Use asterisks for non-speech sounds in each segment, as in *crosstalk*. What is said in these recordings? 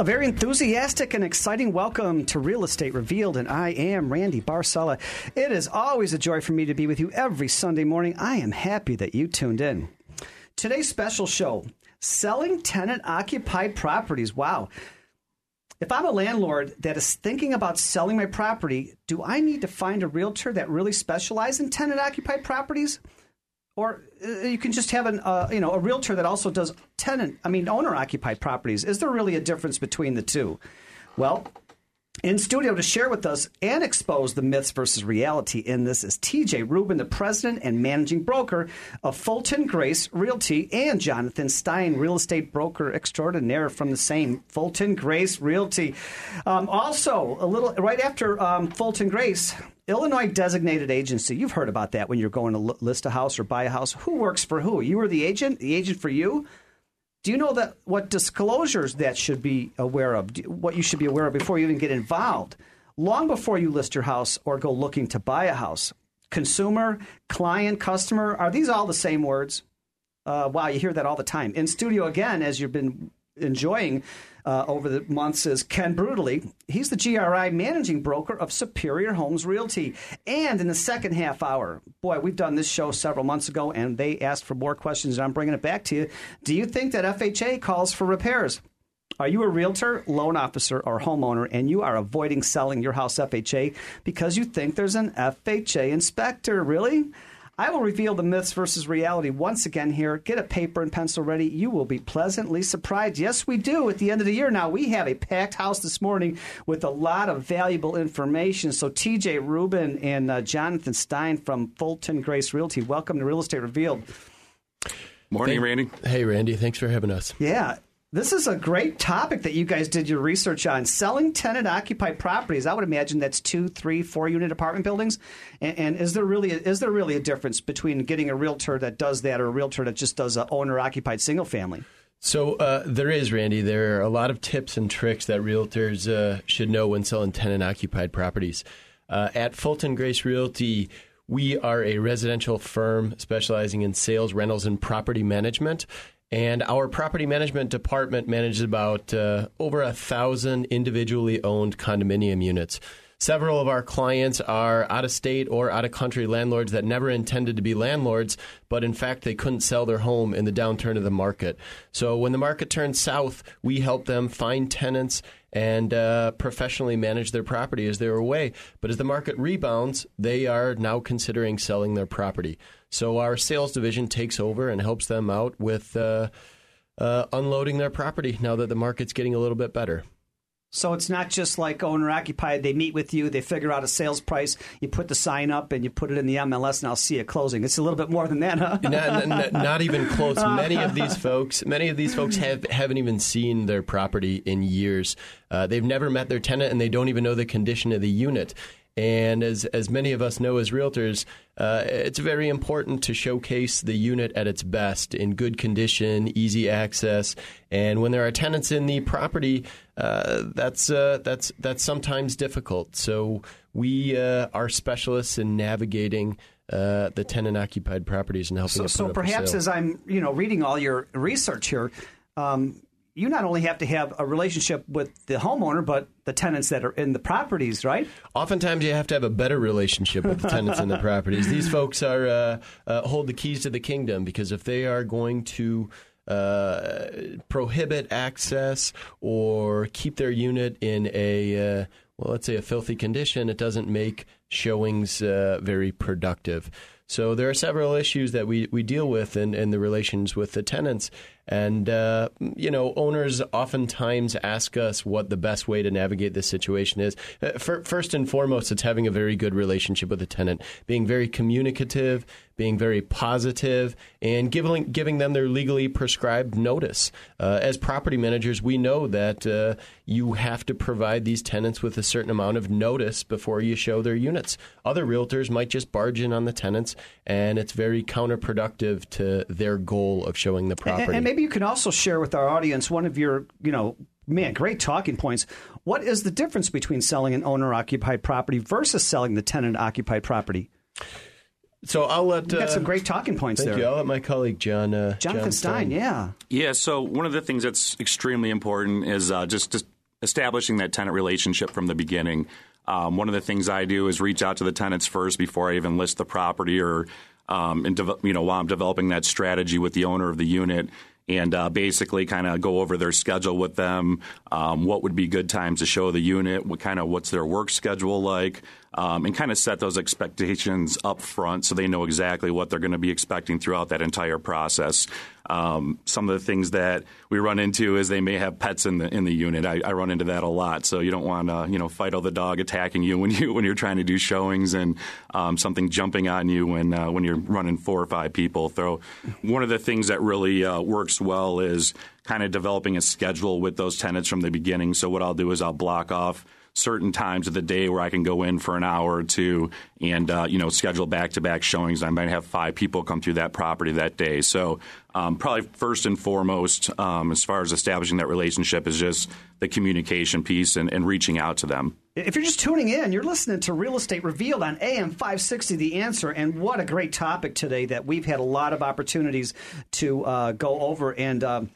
A very enthusiastic and exciting welcome to Real Estate Revealed, and I am Randy Barcella. It is always a joy for me to be with you every Sunday morning. I am happy that you tuned in. Today's special show selling tenant occupied properties. Wow. If I'm a landlord that is thinking about selling my property, do I need to find a realtor that really specializes in tenant occupied properties? Or uh, you can just have an, uh, you know, a realtor that also does tenant, I mean, owner occupied properties. Is there really a difference between the two? Well, in studio to share with us and expose the myths versus reality in this is TJ Rubin, the president and managing broker of Fulton Grace Realty, and Jonathan Stein, real estate broker extraordinaire from the same Fulton Grace Realty. Um, also, a little right after um, Fulton Grace, Illinois designated agency. You've heard about that when you're going to list a house or buy a house. Who works for who? You are the agent, the agent for you. Do you know that what disclosures that should be aware of? What you should be aware of before you even get involved, long before you list your house or go looking to buy a house. Consumer, client, customer, are these all the same words? Uh, wow, you hear that all the time. In studio again, as you've been enjoying uh, over the months is Ken Bruderly. He's the GRI managing broker of Superior Homes Realty. And in the second half hour, boy, we've done this show several months ago and they asked for more questions, and I'm bringing it back to you. Do you think that FHA calls for repairs? Are you a realtor, loan officer, or homeowner and you are avoiding selling your house FHA because you think there's an FHA inspector? Really? I will reveal the myths versus reality once again here. Get a paper and pencil ready. You will be pleasantly surprised. Yes, we do. At the end of the year now, we have a packed house this morning with a lot of valuable information. So, TJ Rubin and uh, Jonathan Stein from Fulton Grace Realty, welcome to Real Estate Revealed. Morning, Thank, Randy. Hey, Randy. Thanks for having us. Yeah. This is a great topic that you guys did your research on. Selling tenant occupied properties. I would imagine that's two, three, four unit apartment buildings. And, and is there really is there really a difference between getting a realtor that does that or a realtor that just does owner occupied single family? So uh, there is, Randy. There are a lot of tips and tricks that realtors uh, should know when selling tenant occupied properties. Uh, at Fulton Grace Realty, we are a residential firm specializing in sales, rentals, and property management. And our property management department manages about uh, over a thousand individually owned condominium units. Several of our clients are out of state or out of country landlords that never intended to be landlords, but in fact they couldn't sell their home in the downturn of the market. So when the market turns south, we help them find tenants and uh, professionally manage their property as they're away. But as the market rebounds, they are now considering selling their property. So our sales division takes over and helps them out with uh, uh, unloading their property now that the market's getting a little bit better. So it's not just like owner occupied. They meet with you, they figure out a sales price, you put the sign up, and you put it in the MLS, and I'll see it closing. It's a little bit more than that, huh? not, not, not, even close. *laughs* Many of these folks, many of these folks have haven't even seen their property in years. Uh, they've never met their tenant, and they don't even know the condition of the unit. And as as many of us know as realtors, uh, it's very important to showcase the unit at its best, in good condition, easy access. And when there are tenants in the property, uh, that's uh, that's that's sometimes difficult. So we uh, are specialists in navigating. Uh, the tenant occupied properties and helping. So, so perhaps as I'm, you know, reading all your research here, um, you not only have to have a relationship with the homeowner, but the tenants that are in the properties, right? Oftentimes, you have to have a better relationship with the tenants in the *laughs* properties. These folks are uh, uh, hold the keys to the kingdom because if they are going to uh, prohibit access or keep their unit in a uh, well, let's say a filthy condition, it doesn't make showings uh, very productive. So there are several issues that we, we deal with in, in the relations with the tenants. And, uh, you know, owners oftentimes ask us what the best way to navigate this situation is. Uh, first and foremost, it's having a very good relationship with the tenant, being very communicative, being very positive, and giving, giving them their legally prescribed notice. Uh, as property managers, we know that uh, you have to provide these tenants with a certain amount of notice before you show their units. Other realtors might just barge in on the tenants and it's very counterproductive to their goal of showing the property. And, and maybe you can also share with our audience one of your, you know, man, great talking points. What is the difference between selling an owner occupied property versus selling the tenant occupied property? So I'll let You got uh, some great talking points Thank there. you. I'll let my colleague John. Uh, Jonathan John Stein, yeah. Yeah, so one of the things that's extremely important is uh, just, just establishing that tenant relationship from the beginning. Um, one of the things I do is reach out to the tenants first before I even list the property or, um, and devel- you know, while I'm developing that strategy with the owner of the unit. And uh, basically, kind of go over their schedule with them. Um, what would be good times to show the unit? What kind of what's their work schedule like? Um, and kind of set those expectations up front so they know exactly what they're going to be expecting throughout that entire process. Um, some of the things that we run into is they may have pets in the in the unit. I, I run into that a lot, so you don't want to you know fight all the dog attacking you *laughs* when you when you're trying to do showings and um, something jumping on you when uh, when you're running four or five people. So one of the things that really uh, works well is kind of developing a schedule with those tenants from the beginning. So what I'll do is I'll block off certain times of the day where I can go in for an hour or two and uh, you know schedule back to back showings. I might have five people come through that property that day. So um, probably first and foremost, um, as far as establishing that relationship, is just the communication piece and, and reaching out to them. If you're just tuning in, you're listening to Real Estate Revealed on AM 560 The Answer. And what a great topic today that we've had a lot of opportunities to uh, go over. And um,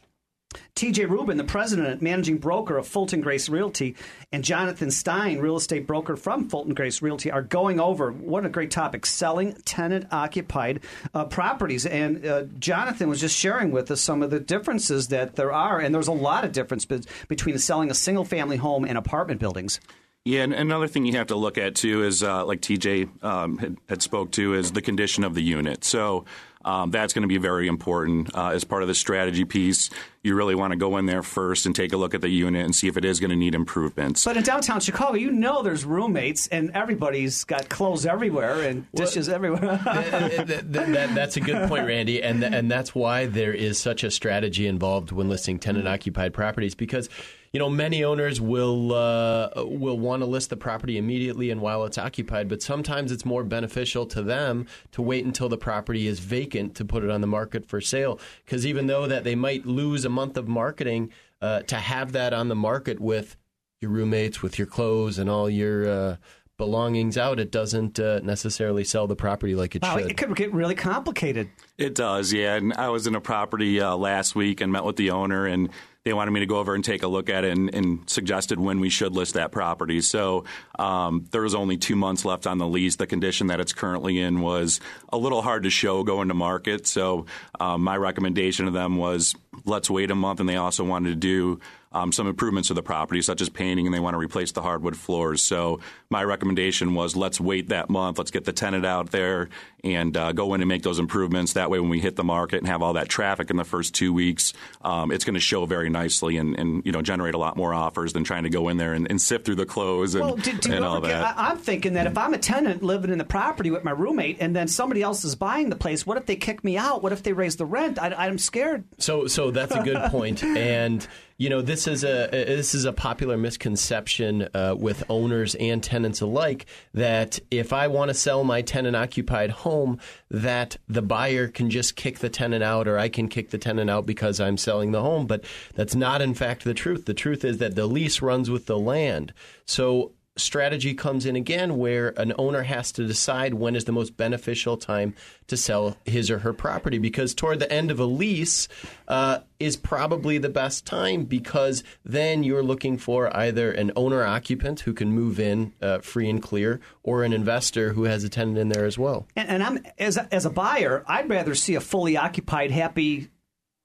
TJ Rubin, the president and managing broker of Fulton Grace Realty, and Jonathan Stein, real estate broker from Fulton Grace Realty, are going over what a great topic selling tenant occupied uh, properties. And uh, Jonathan was just sharing with us some of the differences that there are. And there's a lot of difference be- between selling a single family home and apartment buildings. Yeah, and another thing you have to look at too is, uh, like TJ um, had, had spoke to, is the condition of the unit. So um, that's going to be very important uh, as part of the strategy piece. You really want to go in there first and take a look at the unit and see if it is going to need improvements. But in downtown Chicago, you know there's roommates and everybody's got clothes everywhere and dishes everywhere. *laughs* that, that, that's a good point, Randy, and and that's why there is such a strategy involved when listing tenant occupied properties because you know many owners will uh, will want to list the property immediately and while it's occupied, but sometimes it's more beneficial to them to wait until the property is vacant to put it on the market for sale because even though that they might lose a month of marketing uh, to have that on the market with your roommates, with your clothes and all your uh, belongings out, it doesn't uh, necessarily sell the property like it wow, should. it could get really complicated. It does, yeah. And I was in a property uh, last week and met with the owner, and they wanted me to go over and take a look at it and, and suggested when we should list that property. So um, there was only two months left on the lease. The condition that it's currently in was a little hard to show going to market. So um, my recommendation to them was let's wait a month, and they also wanted to do um, some improvements to the property, such as painting, and they want to replace the hardwood floors. So my recommendation was let's wait that month, let's get the tenant out there and uh, go in and make those improvements. That way, when we hit the market and have all that traffic in the first two weeks, um, it's going to show very nicely and, and, you know generate a lot more offers than trying to go in there and, and sift through the clothes and, Well, do, do and all get- that. I, I'm thinking that if I'm a tenant living in the property with my roommate and then somebody else is buying the place, what if they kick me out? What if they raise the rent? I, I'm scared. So, so that's a good point. *laughs* point, and you know this is a this is a popular misconception uh, with owners and tenants alike that if I want to sell my tenant occupied home, that the buyer can just kick the tenant out, or I can kick the tenant out because I'm selling the home. But that's not, in fact, the truth. The truth is that the lease runs with the land. So strategy comes in again where an owner has to decide when is the most beneficial time to sell his or her property because toward the end of a lease uh, is probably the best time because then you're looking for either an owner occupant who can move in uh, free and clear or an investor who has a tenant in there as well. And, and I'm as a, as a buyer, I'd rather see a fully occupied, happy,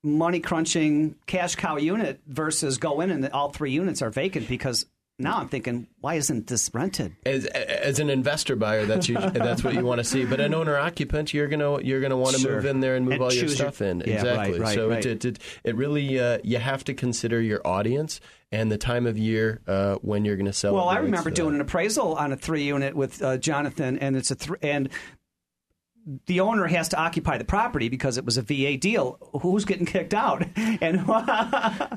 money crunching cash cow unit versus go in and all three units are vacant because now I'm thinking, why isn't this rented? As, as an investor buyer, that's you, *laughs* that's what you want to see. But an owner occupant, you're gonna you're gonna want to Sure. move in there and move And all your choose your- stuff in. Yeah, exactly. right, so right. It, it it really uh, you have to consider your audience and the time of year uh, when you're going to sell. Well, I remember doing an appraisal on a three unit with uh, Jonathan, and it's a th- and the owner has to occupy the property because it was a VA deal. Who's getting kicked out? *laughs* And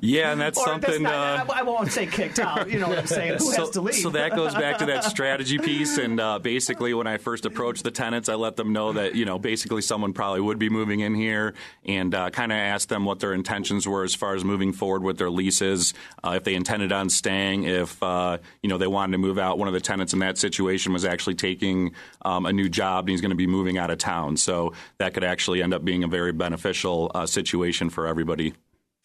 yeah, and that's something. That's not, uh, I, won't say kicked out. You know what I'm saying? Who so, has to leave? So that goes back to that strategy piece. And uh, basically, when I first approached the tenants, I let them know that you know basically someone probably would be moving in here, and uh, kind of asked them what their intentions were as far as moving forward with their leases, uh, if they intended on staying, if uh, you know they wanted to move out. One of the tenants in that situation was actually taking um, a new job, and he's going to be moving out of town. So that could actually end up being a very beneficial uh, situation for everybody.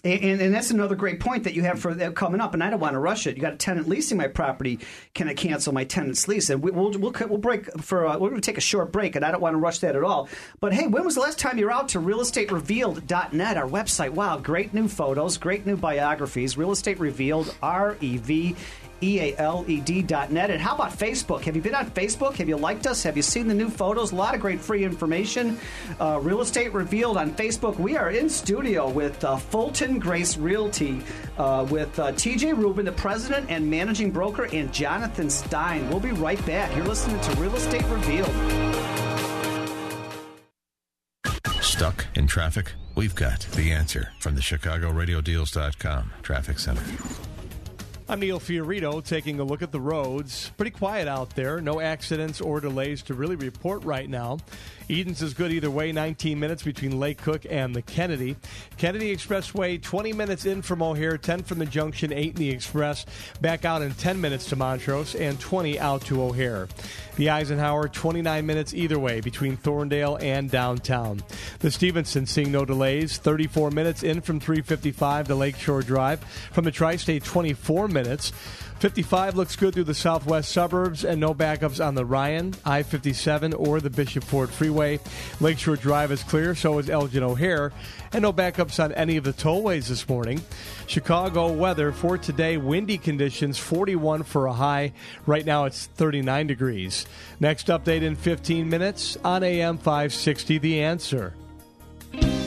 And, and, that's another great point that you have for that coming up. And I don't want to rush it. You got a tenant leasing my property. Can I cancel my tenant's lease? And we, will we'll, we'll break for uh, we're going to take a short break, and I don't want to rush that at all. But hey, when was the last time you were out to realestaterevealed.net, our website? Wow, great new photos, great new biographies. Real Estate Revealed, R E V E-A-L-E-D.net. And how about Facebook? Have you been on Facebook? Have you liked us? Have you seen the new photos? A lot of great free information. Uh, Real Estate Revealed on Facebook. We are in studio with uh, Fulton Grace Realty uh, with uh, TJ Rubin, the president and managing broker, and Jonathan Stein. We'll be right back. You're listening to Real Estate Revealed. Stuck in traffic? We've got the answer from the ChicagoRadioDeals.com Traffic Center. I'm Neil Fiorito taking a look at the roads. Pretty quiet out there. No accidents or delays to really report right now. Edens is good either way, 19 minutes between Lake Cook and the Kennedy. Kennedy Expressway, 20 minutes in from O'Hare, 10 from the junction, 8 in the Express. Back out in 10 minutes to Montrose, and 20 out to O'Hare. The Eisenhower, 29 minutes either way between Thorndale and downtown. The Stevenson seeing no delays, 34 minutes in from 355 to Lakeshore Drive. From the Tri State, 24 minutes. 55 looks good through the southwest suburbs and no backups on the Ryan, I 57, or the Bishop Ford Freeway. Lakeshore Drive is clear, so is Elgin O'Hare, and no backups on any of the tollways this morning. Chicago weather for today windy conditions, 41 for a high. Right now it's 39 degrees. Next update in 15 minutes on AM 560 The Answer.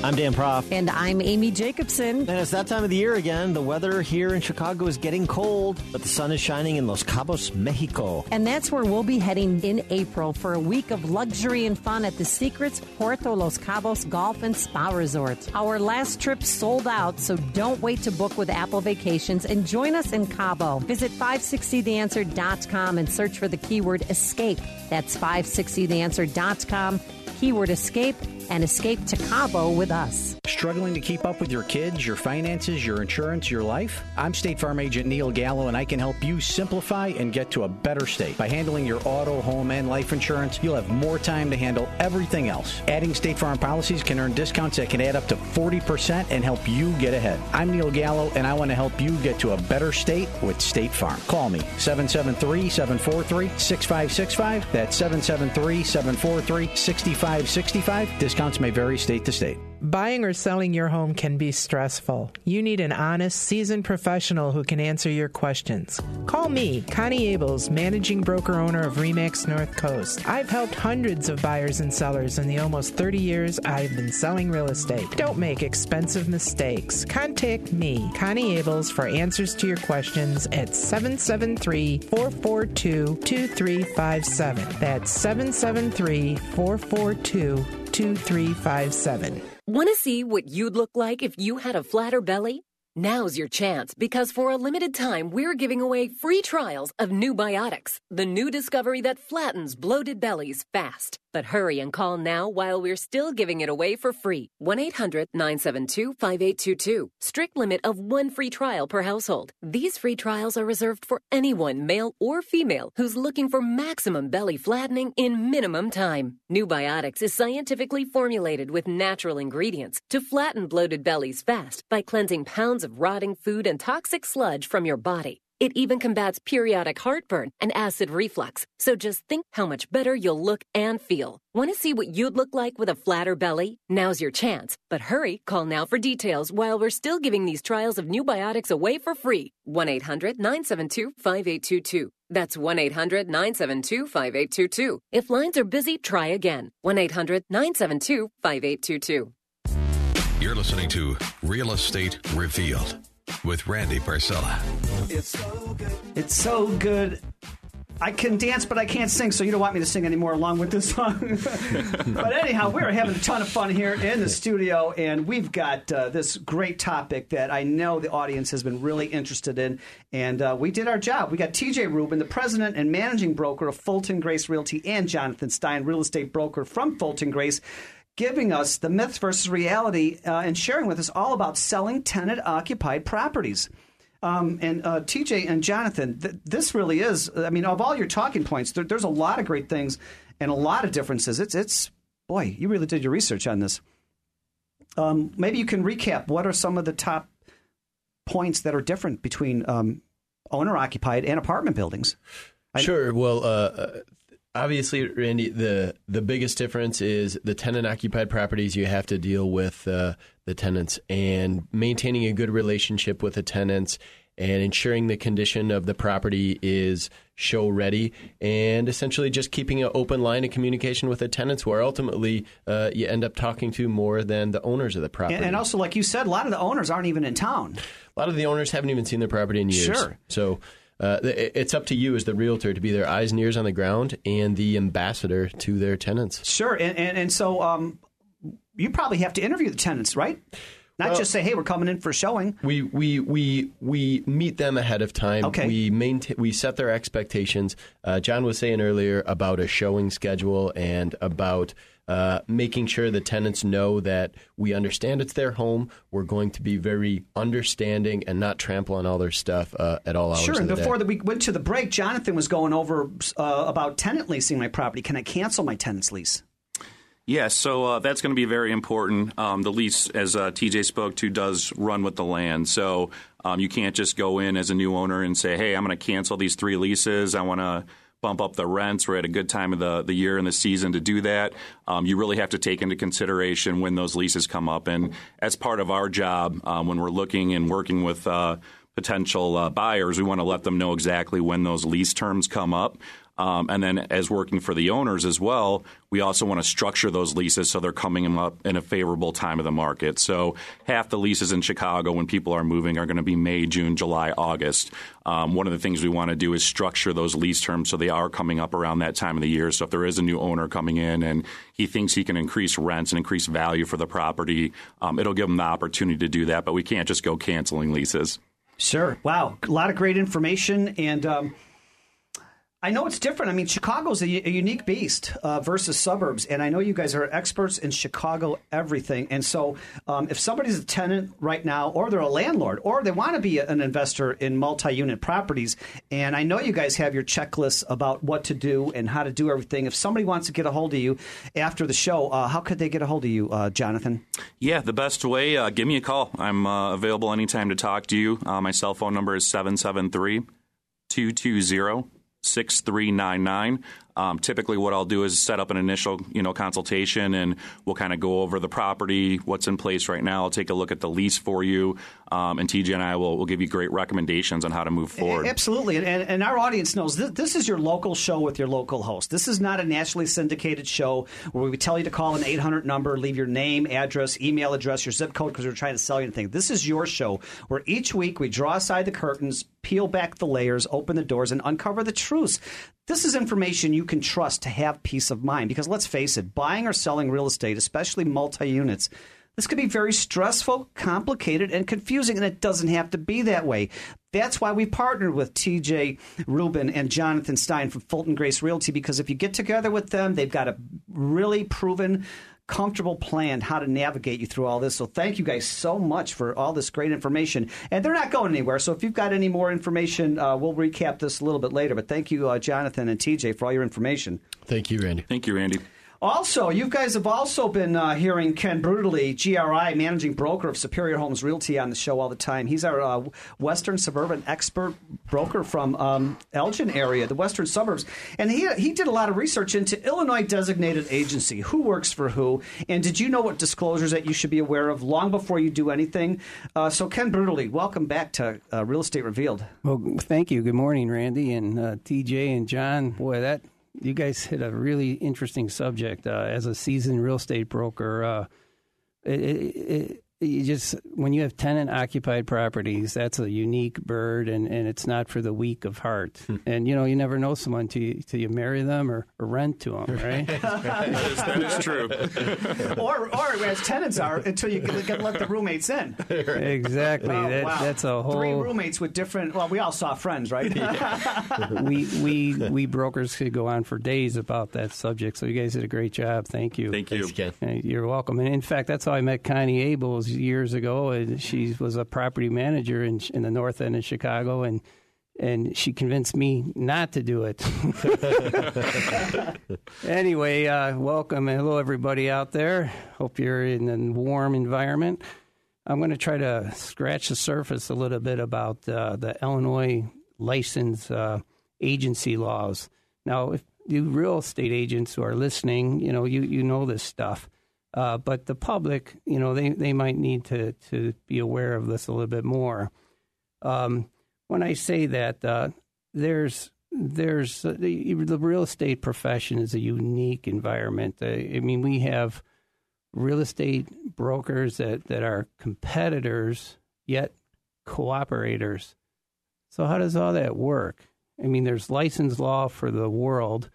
I'm Dan Proft. And I'm Amy Jacobson. And it's that time of the year again. The weather here in Chicago is getting cold, but the sun is shining in Los Cabos, Mexico. And that's where we'll be heading in April for a week of luxury and fun at the Secrets Puerto Los Cabos Golf and Spa Resort. Our last trip sold out, so don't wait to book with Apple Vacations and join us in Cabo. Visit 560theanswer.com and search for the keyword escape. That's 560theanswer.com keyword escape and escape to Cabo with us. Struggling to keep up with your kids, your finances, your insurance, your life? I'm State Farm Agent Neil Gallo, and I can help you simplify and get to a better state. By handling your auto, home, and life insurance, you'll have more time to handle everything else. Adding State Farm policies can earn discounts that can add up to 40% and help you get ahead. I'm Neil Gallo, and I want to help you get to a better state with State Farm. Call me 773 743 6565. That's 773 743 6565. Discounts may vary state to state. Buying or selling your home can be stressful. You need an honest, seasoned professional who can answer your questions. Call me, Connie Ables, managing broker owner of Remax North Coast. I've helped hundreds of buyers and sellers in the almost 30 years I've been selling real estate. Don't make expensive mistakes. Contact me, Connie Ables, for answers to your questions at 773 442 2357. That's 773 442 2357. Want to see what you'd look like if you had a flatter belly? Now's your chance because for a limited time, we're giving away free trials of New Biotics, the new discovery that flattens bloated bellies fast. But hurry and call now while we're still giving it away for free. 1 800 972 5822. Strict limit of one free trial per household. These free trials are reserved for anyone, male or female, who's looking for maximum belly flattening in minimum time. New Biotics is scientifically formulated with natural ingredients to flatten bloated bellies fast by cleansing pounds of rotting food and toxic sludge from your body. It even combats periodic heartburn and acid reflux. So just think how much better you'll look and feel. Want to see what you'd look like with a flatter belly? Now's your chance. But hurry, call now for details while we're still giving these trials of new biotics away for free. 1 800 972 5822. That's 1 800 972 5822. If lines are busy, try again. 1 800 972 5822. You're listening to Real Estate Revealed with Randy Barcella. It's so good. It's so good. I can dance, but I can't sing, so you don't want me to sing anymore along with this song. *laughs* but anyhow, we're having a ton of fun here in the studio, and we've got uh, this great topic that I know the audience has been really interested in, and uh, we did our job. We got TJ Rubin, the president and managing broker of Fulton Grace Realty, and Jonathan Stein, real estate broker from Fulton Grace giving us the myth versus reality uh, and sharing with us all about selling tenant occupied properties. Um, and uh, TJ and Jonathan, th- this really is. I mean, of all your talking points, there, there's a lot of great things and a lot of differences. It's, it's boy, you really did your research on this. Um, maybe you can recap what are some of the top points that are different between um, owner occupied and apartment buildings. Sure. Well, uh, obviously, Randy, the the biggest difference is the tenant occupied properties. You have to deal with uh, the tenants and maintaining a good relationship with the tenants and ensuring the condition of the property is show ready and essentially just keeping an open line of communication with the tenants who are ultimately uh, you end up talking to more than the owners of the property. And, and, also, like you said, a lot of the owners aren't even in town. A lot of the owners haven't even seen their property in years. Sure. So uh, it's up to you as the realtor to be their eyes and ears on the ground and the ambassador to their tenants. Sure, and and, and so um, you probably have to interview the tenants, right? Not well, just say, "Hey, we're coming in for a showing." We we we we meet them ahead of time. Okay. We maintain we set their expectations. Uh, John was saying earlier about a showing schedule and about uh, making sure the tenants know that we understand it's their home. We're going to be very understanding and not trample on all their stuff uh, at all hours. Sure. And before the we went to the break, Jonathan was going over uh, about tenant leasing my property. Can I cancel my tenant's lease? Yeah, so uh, that's going to be very important. Um, the lease, as uh, TJ spoke to, does run with the land. So um, you can't just go in as a new owner and say, hey, I'm going to cancel these three leases. I want to bump up the rents. We're at a good time of the, the year and the season to do that. Um, you really have to take into consideration when those leases come up. And as part of our job, um, when we're looking and working with uh, potential uh, buyers, we want to let them know exactly when those lease terms come up. Um, and then, as working for the owners as well, we also want to structure those leases so they're coming up in a favorable time of the market. So, half the leases in Chicago when people are moving are going to be May, June, July, August. Um, one of the things we want to do is structure those lease terms so they are coming up around that time of the year. So, if there is a new owner coming in and he thinks he can increase rents and increase value for the property, um, it'll give him the opportunity to do that. But we can't just go canceling leases. Sure. Wow. A lot of great information. And, um I know it's different. I mean, Chicago's a, a unique beast uh, versus suburbs, and I know you guys are experts in Chicago everything. And so, um, if somebody's a tenant right now, or they're a landlord, or they want to be an investor in multi-unit properties, and I know you guys have your checklists about what to do and how to do everything. If somebody wants to get a hold of you after the show, uh, how could they get a hold of you, uh, Jonathan? Yeah, the best way, uh, give me a call. I'm uh, available anytime to talk to you. Uh, my cell phone number is 773 220 6399. Um, typically, what I'll do is set up an initial, you know, consultation, and we'll kind of go over the property, what's in place right now. I'll take a look at the lease for you, um, and TJ and I will, will give you great recommendations on how to move forward. Absolutely, and, and our audience knows this, this is your local show with your local host. This is not a nationally syndicated show where we tell you to call an 800 number, leave your name, address, email address, your zip code because we're trying to sell you anything. This is your show where each week we draw aside the curtains, peel back the layers, open the doors, and uncover the truths. This is information you can trust to have peace of mind because let's face it, buying or selling real estate, especially multi units, this could be very stressful, complicated, and confusing, and it doesn't have to be that way. That's why we partnered with TJ Rubin and Jonathan Stein from Fulton Grace Realty because if you get together with them, they've got a really proven comfortable plan how to navigate you through all this. So thank you guys so much for all this great information. And they're not going anywhere. So if you've got any more information, uh, we'll recap this a little bit later. But thank you, uh, Jonathan and TJ, for all your information. Thank you, Randy. Thank you, Randy. Also, you guys have also been uh, hearing Ken Bruderly, GRI, managing broker of Superior Homes Realty, on the show all the time. He's our uh, Western suburban expert broker from um, Elgin area, the Western suburbs, and he he did a lot of research into Illinois designated agency, who works for who, and did you know what disclosures that you should be aware of long before you do anything? Uh, so, Ken Bruderly, welcome back to uh, Real Estate Revealed. Well, thank you. Good morning, Randy and uh, TJ and John. Boy, that you guys hit a really interesting subject. Uh, as a seasoned real estate broker, uh, it, it, you just when you have tenant occupied properties, that's a unique bird, and, and it's not for the weak of heart. and you know, you never know someone till you, till you marry them or, or rent to them, right? that, is, *laughs* that is true. *laughs* or or as tenants are until you can, can let the roommates in. exactly. Oh, that, wow. That's a whole. Three roommates with different. Well, we all saw Friends, right? *laughs* we we we brokers could go on for days about that subject. So you guys did a great job. Thank you. Thank you. Thanks, Uh, You're welcome. And in fact, that's how I met Connie Abels years ago. And she was a property manager in in the North End of Chicago, and and she convinced me not to do it. *laughs* anyway, uh, welcome and hello everybody out there. Hope you're in a warm environment. I'm going to try to scratch the surface a little bit about uh, the Illinois license uh, agency laws. Now, if you real estate agents who are listening, you know you you know this stuff, uh, but the public, you know, they they might need to to be aware of this a little bit more. Um, when I say that, uh, there's there's uh, the, the real estate profession is a unique environment. Uh, I mean, we have real estate brokers that, that are competitors yet cooperators. So how does all that work? I mean, there's license law for the world,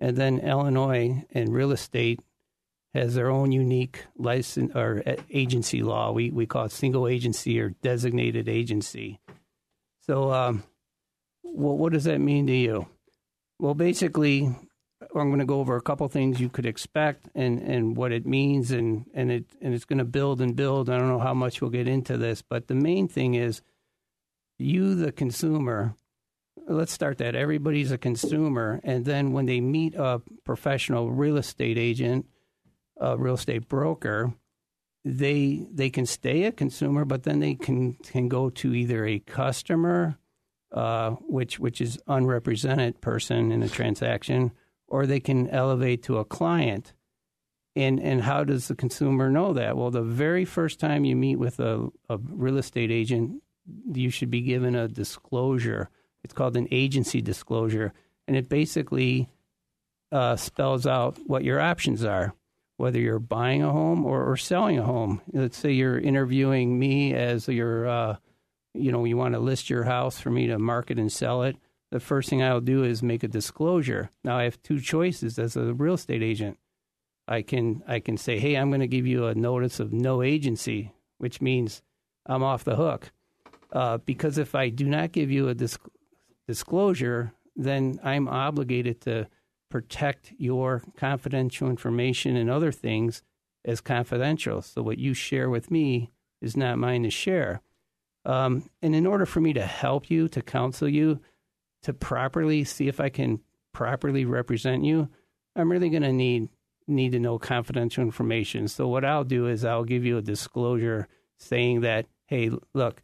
and then Illinois and real estate has their own unique license or uh, agency law. We we call it single agency or designated agency. So, um, what what does that mean to you? Well, basically, I'm going to go over a couple things you could expect and, and what it means, and, and it and it's going to build and build. I don't know how much we'll get into this, but the main thing is you, the consumer. Let's start that. Everybody's a consumer, and then when they meet a professional real estate agent, a real estate broker, they they can stay a consumer, but then they can can go to either a customer, uh, which which is unrepresented person in a transaction, or they can elevate to a client. And and how does the consumer know that? Well, the very first time you meet with a, a real estate agent, you should be given a disclosure. It's called an agency disclosure, and it basically uh, spells out what your options are whether you're buying a home or, or selling a home. Let's say you're interviewing me as your, uh, you know, you want to list your house for me to market and sell it. The first thing I'll do is make a disclosure. Now I have two choices as a real estate agent. I can I can say, hey, I'm going to give you a notice of no agency, which means I'm off the hook. Uh, because if I do not give you a dis- disclosure, then I'm obligated to protect your confidential information and other things as confidential. So what you share with me is not mine to share. Um, and in order for me to help you, to counsel you, to properly see if I can properly represent you, I'm really going to need need to know confidential information. So what I'll do is I'll give you a disclosure saying that, hey, look,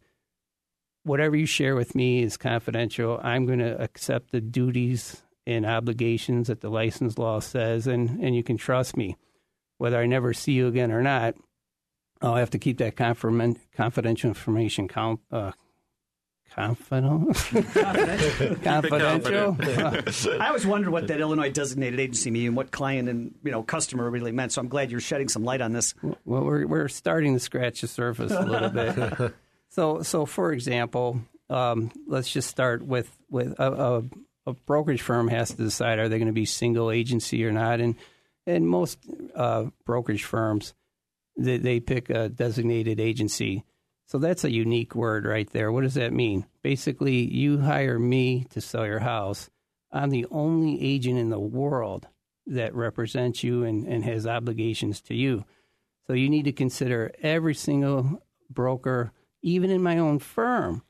whatever you share with me is confidential. I'm going to accept the duties and obligations that the license law says, and, and you can trust me. Whether I never see you again or not, I'll have to keep that confirm- confidential information count, uh, confidential. confidential. I always wondered what that Illinois designated agency mean, what client and you know customer really meant. So I'm glad you're shedding some light on this. Well, we're we're starting to scratch the surface a little bit. *laughs* so so for example, um, let's just start with with a, a a brokerage firm has to decide are they going to be single agency or not, and and most uh, brokerage firms they, they pick a designated agency. So that's a unique word right there. What does that mean? Basically, you hire me to sell your house. I'm the only agent in the world that represents you and, and has obligations to you. So you need to consider every single broker, even in my own firm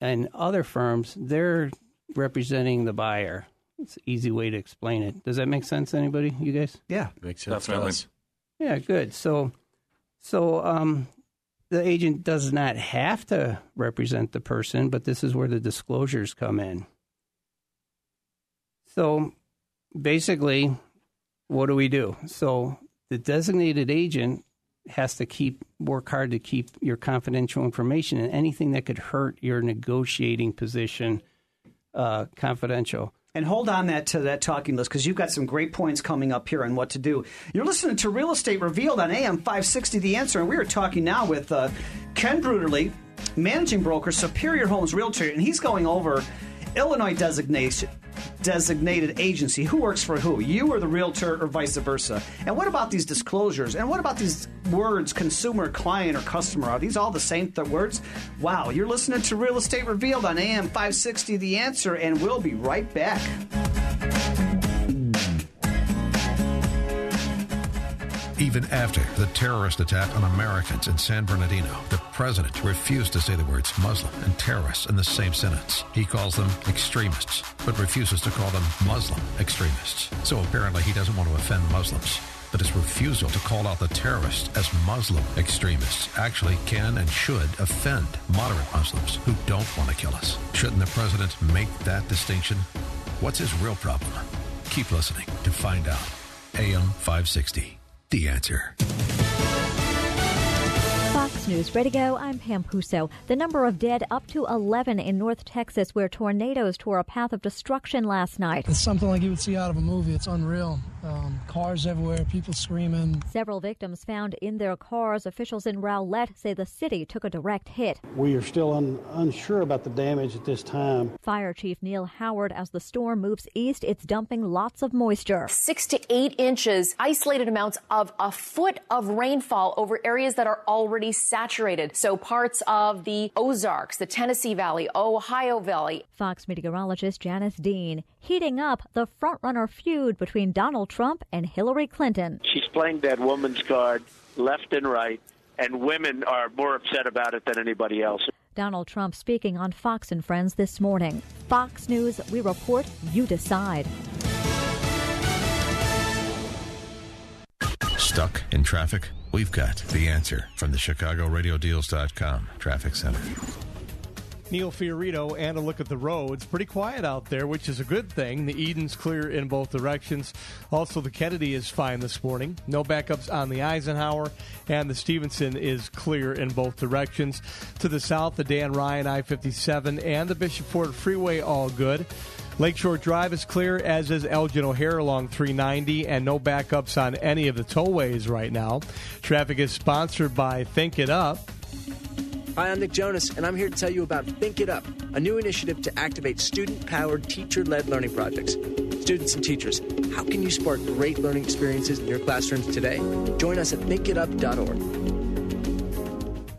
and other firms, they're representing the buyer. It's an easy way to explain it. Does that make sense, anybody? You guys? Yeah, makes sense. to Definitely. us. Yeah, good. So, so um, the agent does not have to represent the person, but this is where the disclosures come in. So, basically, what do we do? So, the designated agent has to keep work hard to keep your confidential information and anything that could hurt your negotiating position uh, confidential. And hold on that to that talking list because you've got some great points coming up here on what to do. You're listening to Real Estate Revealed on AM 560 The Answer, and we are talking now with uh, Ken Bruderly, managing broker, Superior Homes Realtor, and he's going over Illinois designation designated agency. Who works for who? You or the realtor or vice versa? And what about these disclosures? And what about these words, consumer, client, or customer? Are these all the same th- words? Wow, you're listening to Real Estate Revealed on AM 560 The Answer, and we'll be right back. Even after the terrorist attack on Americans in San Bernardino, the president refused to say the words Muslim and terrorists in the same sentence. He calls them extremists, but refuses to call them Muslim extremists. So apparently he doesn't want to offend Muslims. But his refusal to call out the terrorists as Muslim extremists actually can and should offend moderate Muslims who don't want to kill us. Shouldn't the president make that distinction? What's his real problem? Keep listening to find out. AM 560. The answer. Fox News Ready to Go. I'm Pam Puso. The number of dead up to 11 in North Texas, where tornadoes tore a path of destruction last night. It's something like you would see out of a movie. It's unreal. Um, cars everywhere, people screaming. Several victims found in their cars. Officials in Rowlett say the city took a direct hit. We are still un- unsure about the damage at this time. Fire Chief Neil Howard, as the storm moves east, it's dumping lots of moisture. Six to eight inches, isolated amounts of a foot of rainfall over areas that are already saturated. So parts of the Ozarks, the Tennessee Valley, Ohio Valley. Fox meteorologist Janice Dean heating up the frontrunner feud between Donald Trump and Hillary Clinton. She's playing that woman's card left and right, and women are more upset about it than anybody else. Donald Trump speaking on Fox and Friends this morning. Fox News, we report, you decide. Stuck in traffic? We've got the answer from the ChicagoRadioDeals.com Traffic Center. Neil Fiorito and a look at the roads. Pretty quiet out there, which is a good thing. The Eden's clear in both directions. Also, the Kennedy is fine this morning. No backups on the Eisenhower, and the Stevenson is clear in both directions. To the south, the Dan Ryan I 57 and the Bishop Ford Freeway all good. Lakeshore Drive is clear, as is Elgin O'Hare along 390, and no backups on any of the tollways right now. Traffic is sponsored by Think It Up. Hi, I'm Nick Jonas, and I'm here to tell you about Think It Up, a new initiative to activate student powered, teacher led learning projects. Students and teachers, how can you spark great learning experiences in your classrooms today? Join us at thinkitup.org.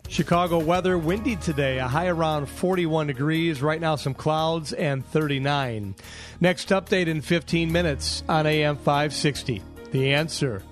Chicago weather windy today, a high around 41 degrees. Right now, some clouds and 39. Next update in 15 minutes on AM 560. The answer.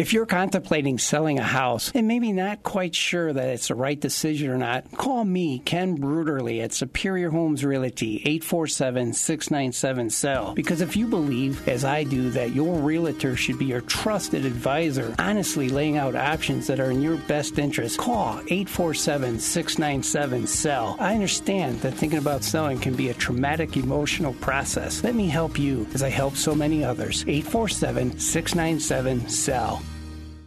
If you're contemplating selling a house and maybe not quite sure that it's the right decision or not, call me, Ken Bruderly at Superior Homes Realty, 847 697 SELL. Because if you believe, as I do, that your realtor should be your trusted advisor, honestly laying out options that are in your best interest, call 847 697 SELL. I understand that thinking about selling can be a traumatic emotional process. Let me help you as I help so many others. 847 697 SELL.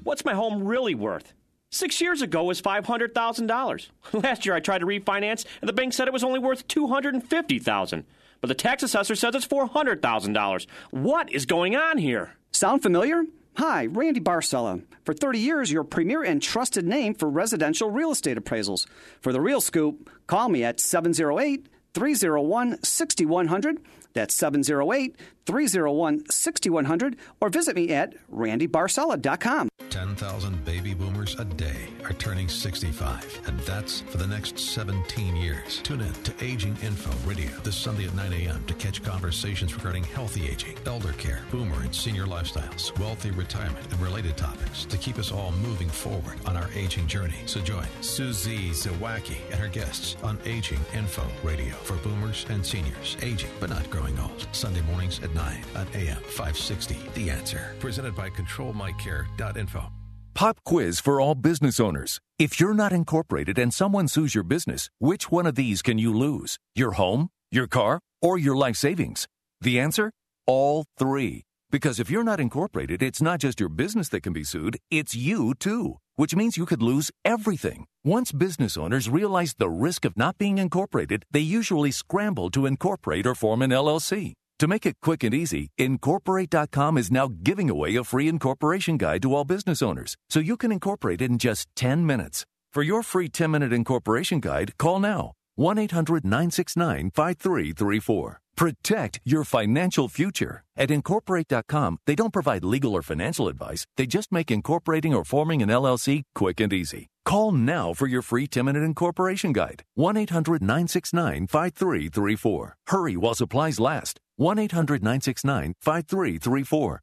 What's my home really worth? Six years ago it was $500,000. *laughs* Last year I tried to refinance and the bank said it was only worth $250,000. But the tax assessor says it's $400,000. What is going on here? Sound familiar? Hi, Randy Barcella. For 30 years, your premier and trusted name for residential real estate appraisals. For the real scoop, call me at 708 301 6100. That's 708 301 6100. Or visit me at randybarcella.com. 10,000 baby boomers a day are turning 65, and that's for the next 17 years. Tune in to Aging Info Radio this Sunday at 9 a.m. to catch conversations regarding healthy aging, elder care, boomer and senior lifestyles, wealthy retirement, and related topics to keep us all moving forward on our aging journey. So join Susie Zawacki and her guests on Aging Info Radio for boomers and seniors, aging but not growing old. Sunday mornings at 9 on AM 560. The Answer. Presented by ControlMyCare.info. Pop quiz for all business owners. If you're not incorporated and someone sues your business, which one of these can you lose? Your home, your car, or your life savings? The answer? All three. Because if you're not incorporated, it's not just your business that can be sued, it's you too, which means you could lose everything. Once business owners realize the risk of not being incorporated, they usually scramble to incorporate or form an LLC. To make it quick and easy, Incorporate.com is now giving away a free incorporation guide to all business owners, so you can incorporate in just 10 minutes. For your free 10 minute incorporation guide, call now 1 800 969 5334. Protect your financial future. At Incorporate.com, they don't provide legal or financial advice, they just make incorporating or forming an LLC quick and easy. Call now for your free 10 minute incorporation guide 1 800 969 5334. Hurry while supplies last. 1 800 969 5334.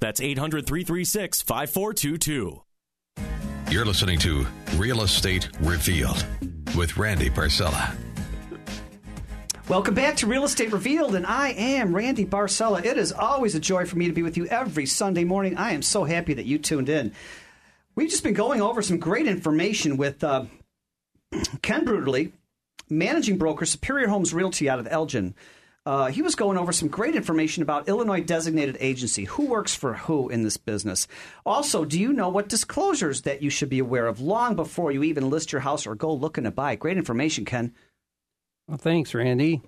That's 800 336 5422. You're listening to Real Estate Revealed with Randy Barcella. Welcome back to Real Estate Revealed, and I am Randy Barcella. It is always a joy for me to be with you every Sunday morning. I am so happy that you tuned in. We've just been going over some great information with uh, Ken Bruderly, managing broker, Superior Homes Realty out of Elgin. Uh, he was going over some great information about Illinois designated agency, who works for who in this business. Also, do you know what disclosures that you should be aware of long before you even list your house or go looking to buy? Great information, Ken. Well, thanks, Randy.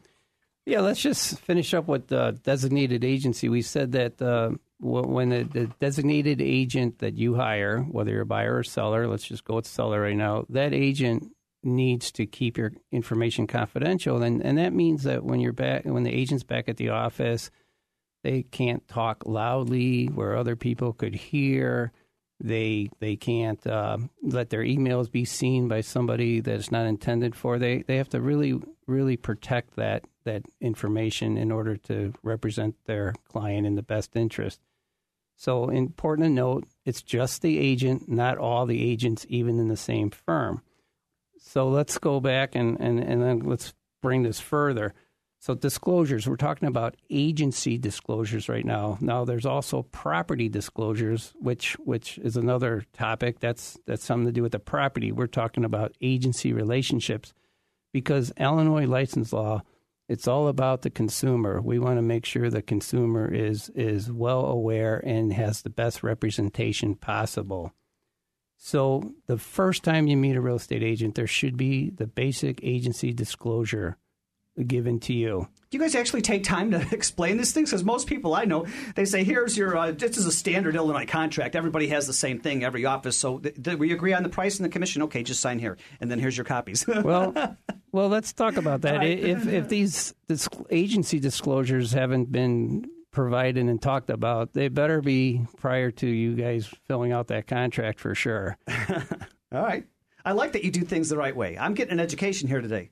Yeah, let's just finish up with the designated agency. We said that uh, when the, the, designated agent that you hire, whether you're a buyer or seller, let's just go with seller right now, that agent needs to keep your information confidential, and and that means that when you're back, when the agent's back at the office, they can't talk loudly where other people could hear. They they can't uh, let their emails be seen by somebody that it's not intended for. They they have to really really protect that that information in order to represent their client in the best interest. So important to note, it's just the agent, not all the agents, even in the same firm. So let's go back and, and, and then let's bring this further. So disclosures, we're talking about agency disclosures right now. Now there's also property disclosures, which which is another topic. That's that's something to do with the property. We're talking about agency relationships because Illinois license law, it's all about the consumer. We want to make sure the consumer is is well aware and has the best representation possible. So the first time you meet a real estate agent, there should be the basic agency disclosure given to you. Do you guys actually take time to *laughs* explain these things? Because most people I know, they say, "Here's your. Uh, this is a standard Illinois contract. Everybody has the same thing. Every office. So, th- th- we agree on the price and the commission. Okay, just sign here, and then here's your copies." *laughs* well, well, let's talk about that. Right. If if these this agency disclosures haven't been provided and talked about, they better be prior to you guys filling out that contract for sure. *laughs* All right. I like that you do things the right way. I'm getting an education here today.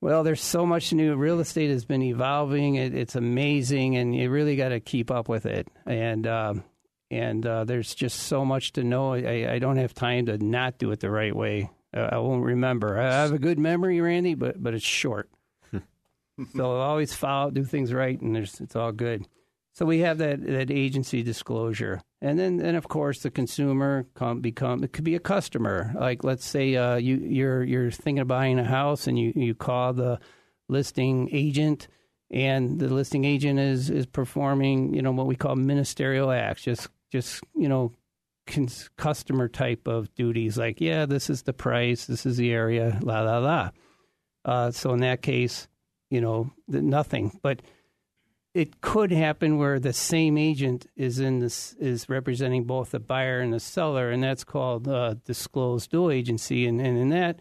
Well, there's so much new. Real estate has been evolving. It, it's amazing, and you really got to keep up with it. And um, and uh, there's just so much to know. I, I, don't have time to not do it the right way. Uh, I won't remember. I have a good memory, Randy, but but it's short. *laughs* so I'll always follow, do things right, and there's it's all good. So we have that, that agency disclosure. And then, and of course, the consumer come, become it could be a customer. Like let's say uh, you you're you're thinking of buying a house and you, you call the listing agent, and the listing agent is is performing you know what we call ministerial acts, just just you know cons- customer type of duties. Like yeah, this is the price, this is the area, la la la. Uh, so in that case, you know nothing, but it could happen where the same agent is in this is representing both the buyer and the seller, and that's called uh, disclosed dual agency. And, and in that,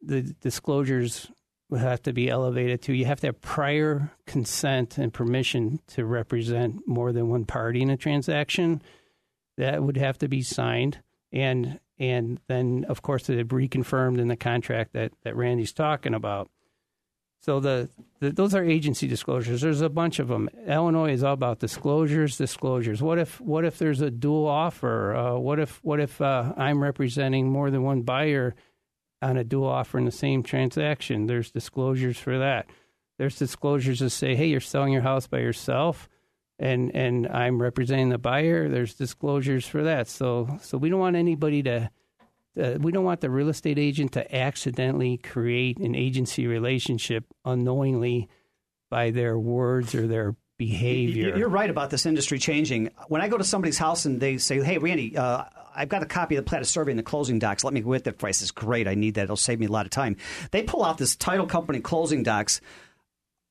the disclosures will have to be elevated to you have to have prior consent and permission to represent more than one party in a transaction. That would have to be signed, and and then of course it reconfirmed in the contract that that Randy's talking about. So the, the, those are agency disclosures. There's a bunch of them. Illinois is all about disclosures, disclosures. What if what if there's a dual offer? Uh, what if what if uh, I'm representing more than one buyer on a dual offer in the same transaction? There's disclosures for that. There's disclosures to say, hey, you're selling your house by yourself, and and I'm representing the buyer. There's disclosures for that. So so we don't want anybody to uh, we don't want the real estate agent to accidentally create an agency relationship unknowingly by their words or their behavior. You're right about this industry changing. When I go to somebody's house and they say, "Hey, Randy, uh, I've got a copy of the plat survey and the closing docs. Let me go with it." Price is great. I need that. It'll save me a lot of time. They pull out this title company closing docs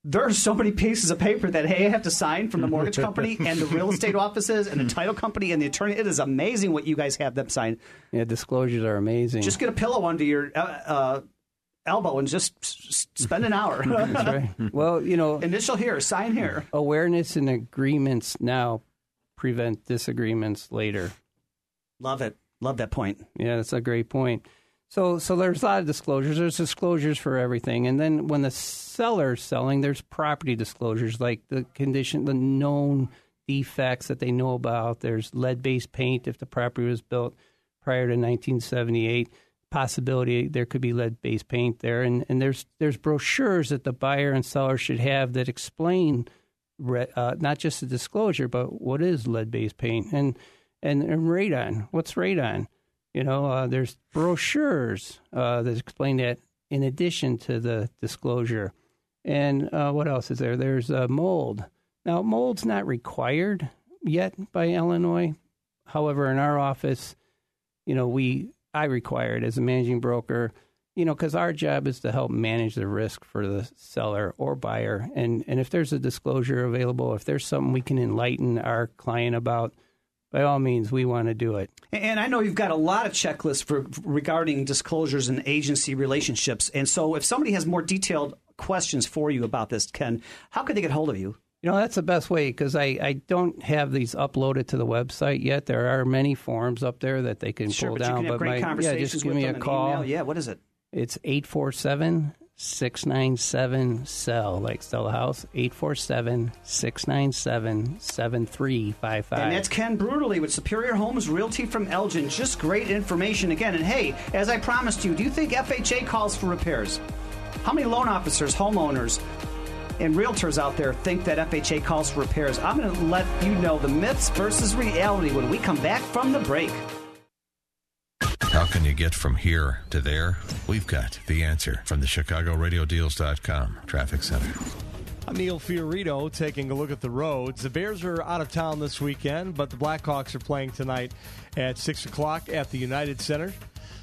there are so many pieces of paper that hey, I have to sign from the mortgage *laughs* company and the real estate offices and the title company and the attorney. It is amazing what you guys have them sign. Yeah, disclosures are amazing. Just get a pillow under your uh, uh, elbow and just s- spend an hour. *laughs* That's right. Well, you know, initial here, sign here. Awareness and agreements now prevent disagreements later. Love it. Love that point. Yeah, that's a great point. So, so there's a lot of disclosures. There's disclosures for everything, and then when the seller's selling, there's property disclosures like the condition, the known defects that they know about. There's lead-based paint if the property was built prior to 1978. Possibility there could be lead-based paint there, and, and there's there's brochures that the buyer and seller should have that explain uh, not just the disclosure, but what is lead-based paint and and, and radon. What's radon? You know, uh, there's brochures uh, that explain that in addition to the disclosure. And uh, what else is there? There's mold. Now, mold's not required yet by Illinois. However, in our office, you know, we I require it as a managing broker. You know, because our job is to help manage the risk for the seller or buyer. And and if there's a disclosure available, if there's something we can enlighten our client about, by all means, we want to do it. And I know you've got a lot of checklists for regarding disclosures and agency relationships. And so, if somebody has more detailed questions for you about this, Ken, how could they get hold of you? You know, that's the best way because I, I don't have these uploaded to the website yet. There are many forms up there that they can sure, pull but down. You can have but great my, yeah, just give me a call. Email. Yeah, what is it? It's 847 697 cell like sell Stella House 847 697 7355 and that's Ken Bruderly with Superior Homes Realty from Elgin. Just great information again. And hey as I promised you do you think FHA calls for repairs? How many loan officers homeowners and realtors out there think that FHA calls for repairs? I'm going to let you know the myths versus reality when we come back from the break how can you get from here to there? We've got the answer from the ChicagoRadioDeals.com Traffic Center. I'm Neil Fiorito taking a look at the roads. The Bears are out of town this weekend, but the Blackhawks are playing tonight at 6 o'clock at the United Center.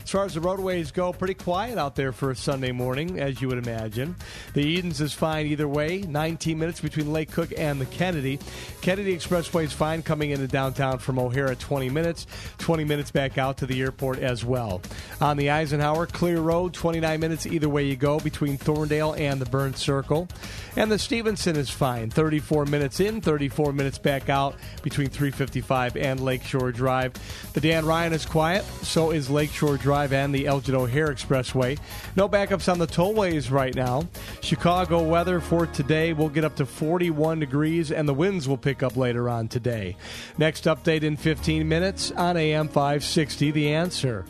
As far as the roadways go, pretty quiet out there for a Sunday morning, as you would imagine. The Edens is fine either way. 19 minutes between Lake Cook and the Kennedy. Kennedy Expressway is fine coming into downtown from O'Hare 20 minutes. 20 minutes back out to the airport as well. On the Eisenhower, clear road, 29 minutes either way you go between Thorndale and the Byrne Circle. And the Stevenson is fine. 34 minutes in, 34 minutes back out between 355 and Lakeshore Drive. The Dan Ryan is quiet, so is Lakeshore Drive and the Elgin O'Hare Expressway. No backups on the tollways right now. Chicago weather for today will get up to 41 degrees, and the winds will pick up later on today. Next update in 15 minutes on AM 560. The answer.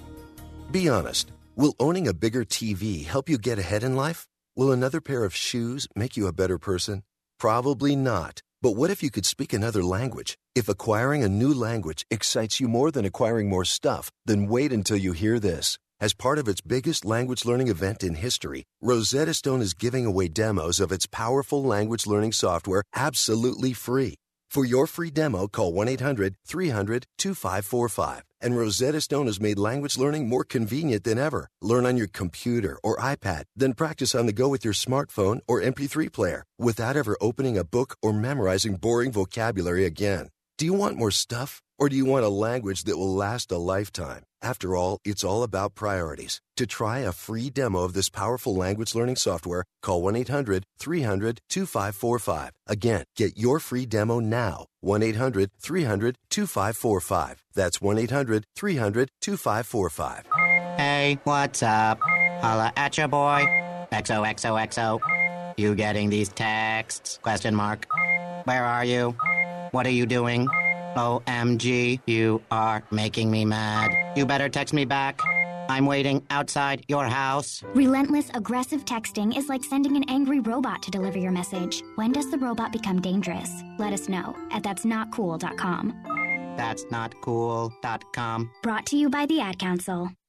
Be honest. Will owning a bigger TV help you get ahead in life? Will another pair of shoes make you a better person? Probably not. But what if you could speak another language? If acquiring a new language excites you more than acquiring more stuff, then wait until you hear this. As part of its biggest language learning event in history, Rosetta Stone is giving away demos of its powerful language learning software absolutely free. For your free demo, call 1 800 300 2545. And Rosetta Stone has made language learning more convenient than ever. Learn on your computer or iPad, then practice on the go with your smartphone or MP3 player without ever opening a book or memorizing boring vocabulary again. Do you want more stuff? Or do you want a language that will last a lifetime? After all, it's all about priorities. To try a free demo of this powerful language learning software, call 1 800 300 2545. Again, get your free demo now. 1 800 300 2545. That's 1 800 300 2545. Hey, what's up? Holla at your boy. XOXOXO. You getting these texts? Question mark. Where are you? What are you doing? OMG, you are making me mad. You better text me back. I'm waiting outside your house. Relentless, aggressive texting is like sending an angry robot to deliver your message. When does the robot become dangerous? Let us know at that'snotcool.com. not cool.com. That's not cool.com. Brought to you by the Ad Council.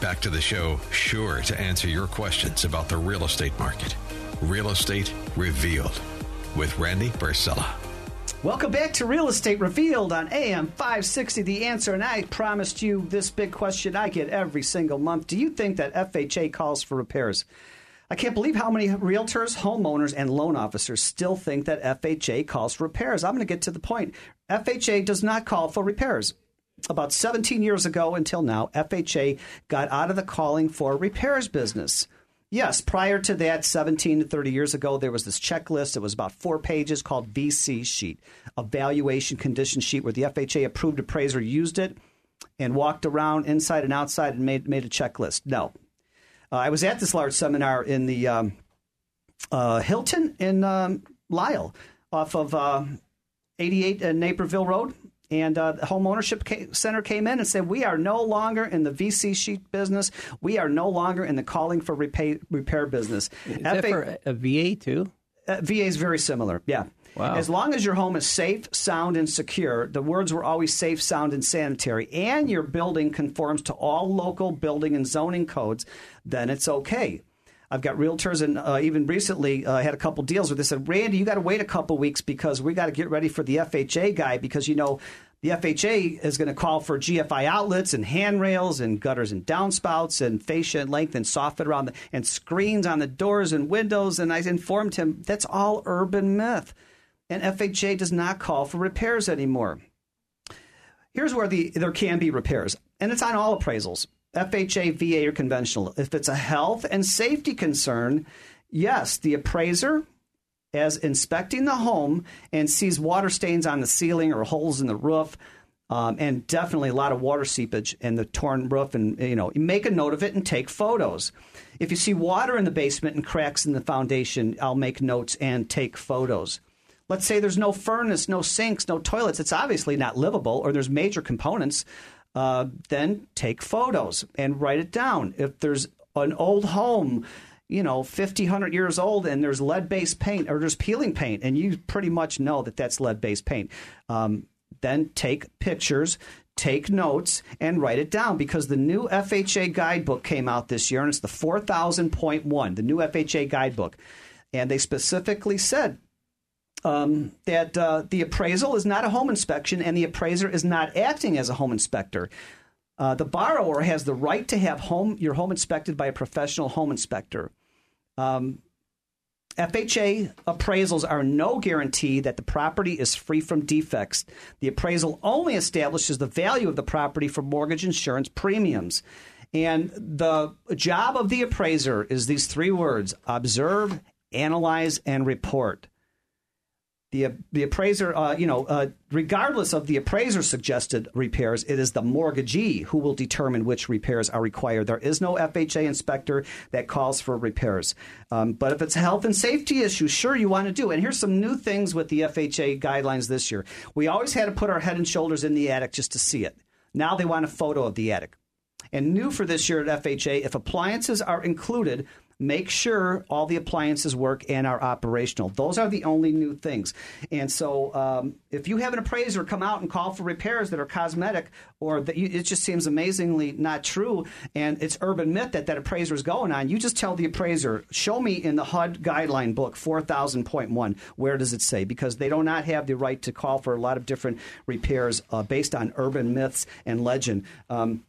Back to the show, sure to answer your questions about the real estate market. Real Estate Revealed with Randy Barcella. Welcome back to Real Estate Revealed on AM 560 The Answer. And I promised you this big question I get every single month. Do you think that FHA calls for repairs? I can't believe how many realtors, homeowners, and loan officers still think that FHA calls for repairs. I'm going to get to the point. FHA does not call for repairs about 17 years ago until now, FHA got out of the calling for repairs business. Yes, prior to that, 17 to 30 years ago, there was this checklist. It was about four pages called VC sheet, a valuation condition sheet, where the FHA approved appraiser used it and walked around inside and outside and made made a checklist. No, uh, I was at this large seminar in the um, uh, Hilton in um, Lisle, off of uh, 88 Naperville Road and uh, the home ownership center came in and said we are no longer in the VC sheet business. We are no longer in the calling for repay, repair business. Is FA, for a VA too? Uh, VA is very similar. Yeah. Wow. As long as your home is safe, sound, and secure, the words were always safe, sound, and sanitary, and your building conforms to all local building and zoning codes, then it's okay. I've got realtors, and uh, even recently uh, I had a couple deals where they said, Randy, you got to wait a couple weeks because we got to get ready for the FHA guy because, you know, the FHA is going to call for GFI outlets and handrails and gutters and downspouts and fascia and length and soffit around the, and screens on the doors and windows. And I informed him that's all urban myth. And FHA does not call for repairs anymore. Here's where the, there can be repairs, and it's on all appraisals. FHA, VA, or conventional. If it's a health and safety concern, yes, the appraiser, as inspecting the home and sees water stains on the ceiling or holes in the roof, um, and definitely a lot of water seepage in the torn roof, and you know, make a note of it and take photos. If you see water in the basement and cracks in the foundation, I'll make notes and take photos. Let's say there's no furnace, no sinks, no toilets. It's obviously not livable, or there's major components uh, then take photos and write it down. If there's an old home, you know, 50, 100 years old, and there's lead based paint or there's peeling paint, and you pretty much know that that's lead based paint, um, then take pictures, take notes, and write it down because the new FHA guidebook came out this year, and it's the 4000.1, the new FHA guidebook. And they specifically said um, that uh, the appraisal is not a home inspection and the appraiser is not acting as a home inspector. Uh, the borrower has the right to have home your home inspected by a professional home inspector. Um, FHA appraisals are no guarantee that the property is free from defects. The appraisal only establishes the value of the property for mortgage insurance premiums. And the job of the appraiser is these three words observe, analyze, and report the the appraiser, uh, you know, uh, regardless of the appraiser suggested repairs, it is the mortgagee who will determine which repairs are required. There is no FHA inspector that calls for repairs. Um, but if it's a health and safety issue, sure, you want to do. And here's some new things with the FHA guidelines this year. We always had to put our head and shoulders in the attic just to see it. Now they want a photo of the attic. And new for this year at FHA, if appliances are included, make sure all the appliances work and are operational. Those are the only new things. And so, um, if you have an appraiser come out and call for repairs that are cosmetic, or that you, it just seems amazingly not true, and it's urban myth that that appraiser is going on, you just tell the appraiser, show me in the HUD guideline book 4000.1, where does it say? Because they do not have the right to call for a lot of different repairs uh, based on urban myths and legend. Um,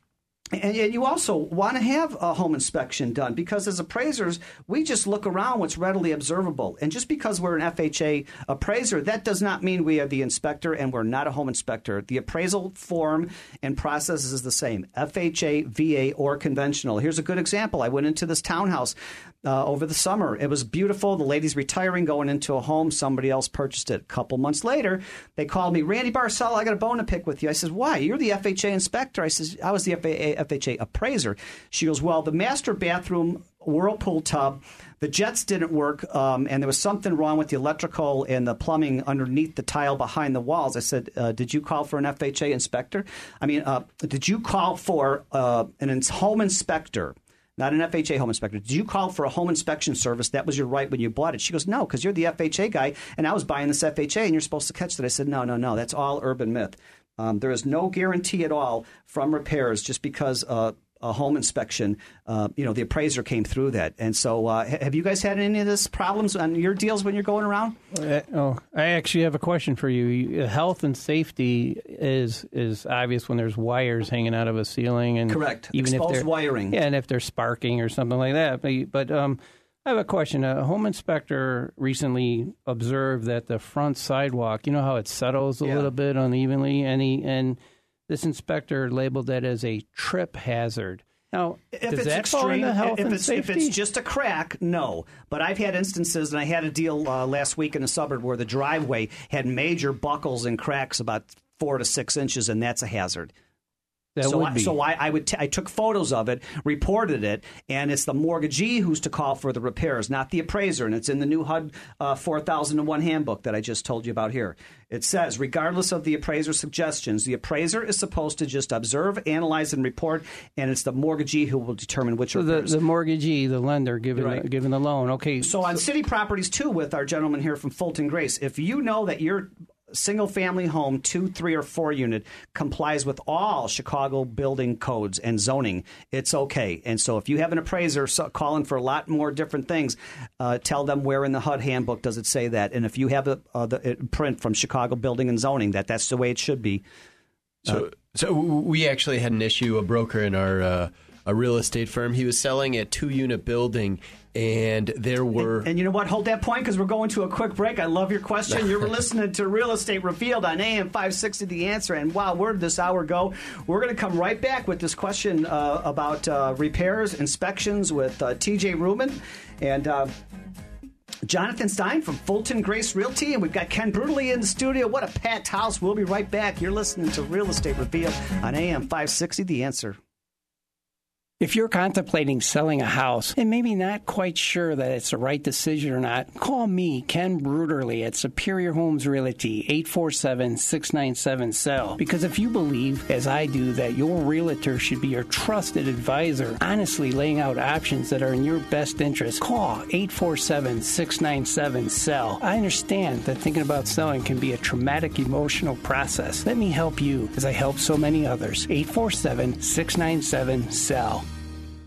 And, you also want to have a home inspection done because as appraisers, we just look around what's readily observable. And just because we're an FHA appraiser, that does not mean we are the inspector and we're not a home inspector. The appraisal form and process is the same FHA, VA, or conventional. Here's a good example. I went into this townhouse uh, over the summer. It was beautiful. The lady's retiring, going into a home. Somebody else purchased it. A couple months later, they called me, Randy Barcella, I got a bone to pick with you. I said, Why? You're the FHA inspector. I says, I was the FHA, FHA appraiser. She goes, Well, the master bathroom whirlpool tub. The jets didn't work, um, and there was something wrong with the electrical and the plumbing underneath the tile behind the walls. I said, uh, "Did you call for an FHA inspector? I mean, uh, did you call for uh, an home inspector not an FHA home inspector. Did you call for a home inspection service? That was your right when you bought it. She goes, no, because you're the FHA guy, and I was buying this FHA, and you're supposed to catch that. I said, no, no, no, that's all urban myth. Um, there is no guarantee at all from repairs just because uh, a home inspection, uh, you know, the appraiser came through that. And so, uh, have you guys had any of this problems on your deals when you're going around? Uh, oh, I actually have a question for you. Health and safety is is obvious when there's wires hanging out of a ceiling, and correct, even exposed if they're, wiring, yeah, and if they're sparking or something like that. But, but um, I have a question. A home inspector recently observed that the front sidewalk, you know how it settles a Yeah. little bit unevenly, and he, and this inspector labeled that as a trip hazard. Now, If it's extreme, if it's if it's just a crack, no. But I've had instances, and I had a deal uh, last week in a suburb where the driveway had major buckles and cracks about four to six inches, and that's a hazard. That so would I, so I, I would t- I took photos of it, reported it, and it's the mortgagee who's to call for the repairs, not the appraiser. And it's in the new HUD uh, 4001 handbook that I just told you about here. It says, regardless of the appraiser's suggestions, the appraiser is supposed to just observe, analyze, and report, and it's the mortgagee who will determine which so the, repairs. the mortgagee, the lender, giving Right. the, giving the loan. Okay, So on city properties too, with our gentleman here from Fulton Grace, if you know that your single family home, two, three, or four unit complies with all Chicago building codes and zoning, it's okay. And so if you have an appraiser calling for a lot more different things, uh, tell them where in the HUD handbook does it say that. And if you have a, uh, the uh, print from Chicago building and zoning, that that's the way it should be. So, so we actually had an issue. A broker in our uh, a real estate firm. He was selling a two unit building, and there were. And you know what? Hold that point because we're going to a quick break. I love your question. You're *laughs* listening to Real Estate Revealed on AM 560 The Answer. And wow, where did this hour go? We're going to come right back with this question uh, about uh, repairs, inspections with uh, TJ Rubin and. Uh, Jonathan Stein from Fulton Grace Realty, and we've got Ken Bruderly in the studio. What a packed house. We'll be right back. You're listening to Real Estate Revealed on AM 560 The Answer. If you're contemplating selling a house and maybe not quite sure that it's the right decision or not, call me, Ken Bruderly at Superior Homes Realty, 847-697-SELL. Because if you believe, as I do, that your realtor should be your trusted advisor, honestly laying out options that are in your best interest, call 847-697-SELL. I understand that thinking about selling can be a traumatic emotional process. Let me help you as I help so many others. 847-697-SELL.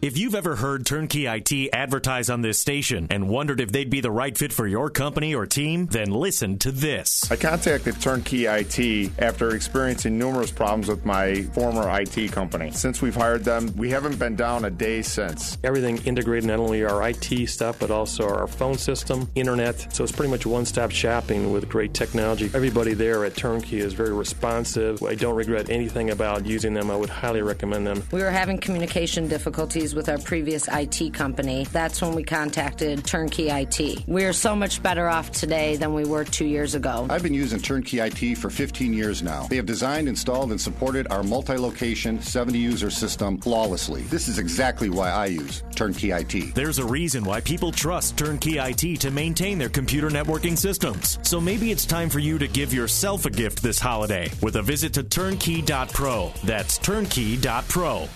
If you've ever heard Turnkey IT advertise on this station and wondered if they'd be the right fit for your company or team, then listen to this. I contacted Turnkey IT after experiencing numerous problems with my former IT company. Since we've hired them, we haven't been down a day since. Everything integrated, not only our IT stuff, but also our phone system, internet. So it's pretty much one stop shopping with great technology. Everybody there at Turnkey is very responsive. I don't regret anything about using them. I would highly recommend them. We were having communication difficulties with our previous IT company. That's when we contacted Turnkey IT. We are so much better off today than we were two years ago. I've been using Turnkey IT for 15 years now. They have designed, installed, and supported our multi location, 70 user system flawlessly. This is exactly why I use Turnkey IT. There's a reason why people trust Turnkey IT to maintain their computer networking systems. So maybe it's time for you to give yourself a gift this holiday with a visit to turnkey.pro. That's turnkey.pro.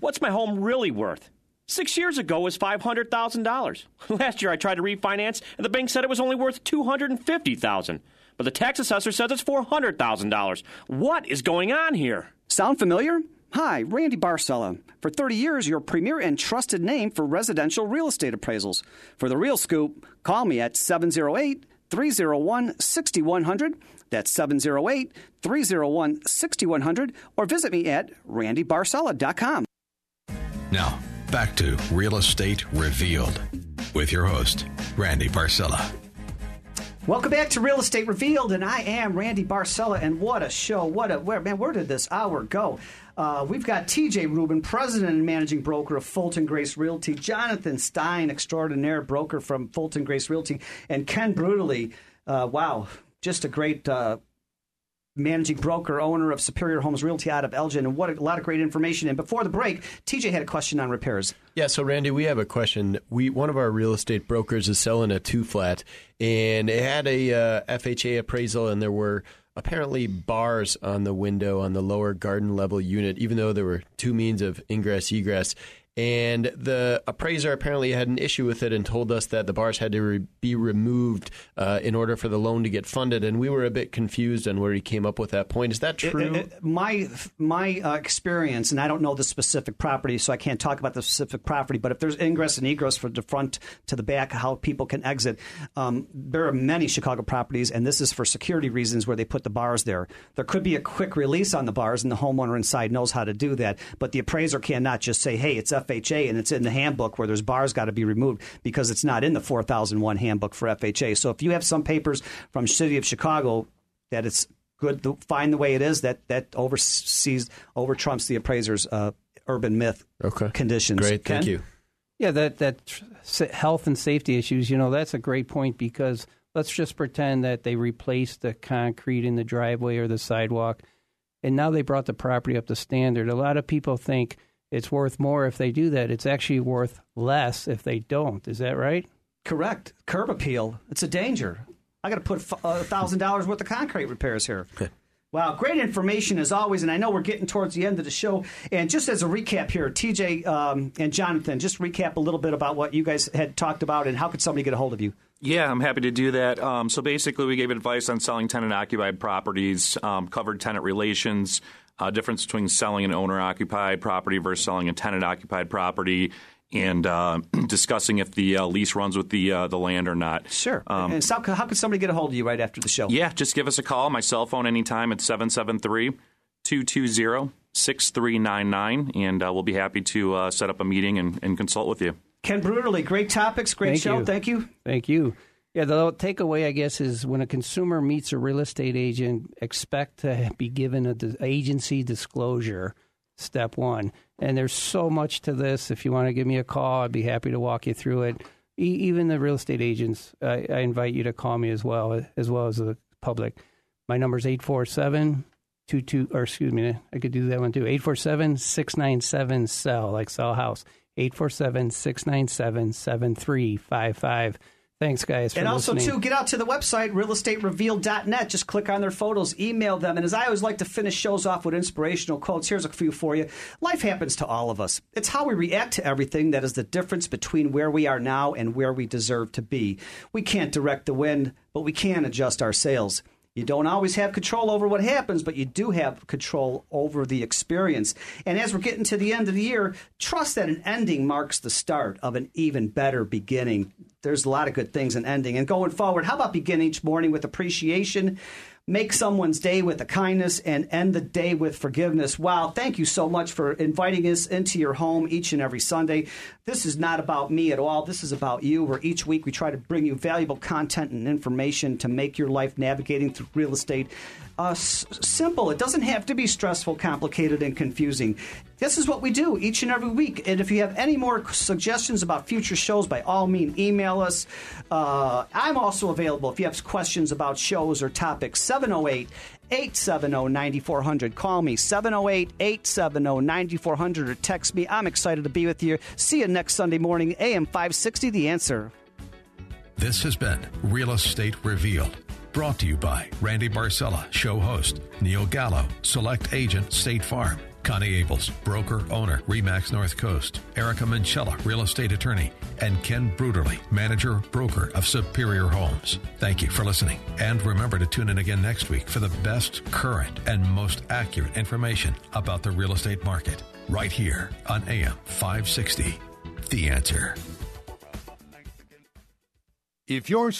What's my home really worth? Six years ago it was $500,000. *laughs* Last year I tried to refinance and the bank said it was only worth 250,000. But the tax assessor says it's $400,000. What is going on here? Sound familiar? Hi, Randy Barcella. For 30 years, your premier and trusted name for residential real estate appraisals. For the real scoop, call me at 708 301 6100. That's 708 301 6100. Or visit me at randybarcella.com. Now, back to Real Estate Revealed with your host, Randy Barcella. Welcome back to Real Estate Revealed, and I am Randy Barcella. And what a show! What a where man? Where did this hour go? Uh, we've got TJ Rubin, president and managing broker of Fulton Grace Realty, Jonathan Stein, extraordinaire broker from Fulton Grace Realty, and Ken Bruderly. Uh, wow, just a great uh, managing broker, owner of Superior Homes Realty out of Elgin, and what a lot of great information. And before the break, TJ had a question on repairs. Yeah, so Randy, we have a question. We one of our real estate brokers is selling a two flat, and it had a uh, FHA appraisal, and there were apparently bars on the window on the lower garden level unit, even though there were two means of ingress egress. And the appraiser apparently had an issue with it and told us that the bars had to re- be removed uh, in order for the loan to get funded. And we were a bit confused on where he came up with that point. Is that true? It, it, my my uh, experience, and I don't know the specific property, so I can't talk about the specific property. But if there's ingress and egress from the front to the back, how people can exit, um, there are many Chicago properties, and this is for security reasons where they put the bars there. There could be a quick release on the bars, and the homeowner inside knows how to do that. But the appraiser cannot just say, "Hey, it's FHA and it's in the handbook where there's bars got to be removed because it's not in the 4001 handbook for FHA. So if you have some papers from City of Chicago that it's good, to find the way it is, that that oversees over trumps the appraiser's uh, urban myth okay. conditions. Great, Ken? thank you. Yeah, that that health and safety issues. You know, that's a great point because let's just pretend that they replaced the concrete in the driveway or the sidewalk, and now they brought the property up to standard. A lot of people think it's worth more if they do that. It's actually worth less if they don't. Is that right? Correct. Curb appeal. It's a danger. I got to put a thousand dollars worth of concrete repairs here. Wow, great information as always. And I know we're getting towards the end of the show. And just as a recap here, TJ um, and Jonathan, just recap a little bit about what you guys had talked about and how could somebody get a hold of you? Yeah, I'm happy to do that. Um, so basically, we gave advice on selling tenant occupied properties, um, covered tenant relations, uh, difference between selling an owner occupied property versus selling a tenant occupied property. And uh, *clears throat* discussing if the uh, lease runs with the uh, the land or not. Sure. Um, and so, how could somebody get a hold of you right after the show? Yeah, just give us a call. My cell phone anytime at 773 220 6399. And uh, we'll be happy to uh, set up a meeting and, and consult with you. Ken Bruderly, great topics, great Thank show. You. Thank you. Thank you. Yeah, the takeaway, I guess, is when a consumer meets a real estate agent, expect to be given an agency disclosure, step one. And there's so much to this. If you want to give me a call, I'd be happy to walk you through it. E- even the real estate agents, I, I invite you to call me as well, as well as the public. My number is 847 22, or excuse me, I could do that one too. 847 697 SELL, like Sell House. 847 697 7355. Thanks, guys. and also, listening. too, get out to the website, realestatereveal.net. Just click on their photos, email them. And as I always like to finish shows off with inspirational quotes, here's a few for you. Life happens to all of us. It's how we react to everything that is the difference between where we are now and where we deserve to be. We can't direct the wind, but we can adjust our sails. You don't always have control over what happens, but you do have control over the experience. And as we're getting to the end of the year, trust that an ending marks the start of an even better beginning. There's a lot of good things in ending. And going forward, how about begin each morning with appreciation? Make someone's day with a kindness and end the day with forgiveness. Wow, thank you so much for inviting us into your home each and every Sunday. This is not about me at all. This is about you, where each week we try to bring you valuable content and information to make your life navigating through real estate uh, s- simple. It doesn't have to be stressful, complicated, and confusing. This is what we do each and every week. And if you have any more suggestions about future shows, by all means, email us. Uh, I'm also available if you have questions about shows or topics. 708 870 9400. Call me 708 870 9400 or text me. I'm excited to be with you. See you next Sunday morning, AM 560, The Answer. This has been Real Estate Revealed. Brought to you by Randy Barcella, show host, Neil Gallo, select agent, State Farm, Connie Abels, broker, owner, Remax North Coast, Erica Manchella, real estate attorney, and Ken Bruderly, manager, broker of Superior Homes. Thank you for listening. And remember to tune in again next week for the best current and most accurate information about the real estate market, right here on AM 560. The answer. If you're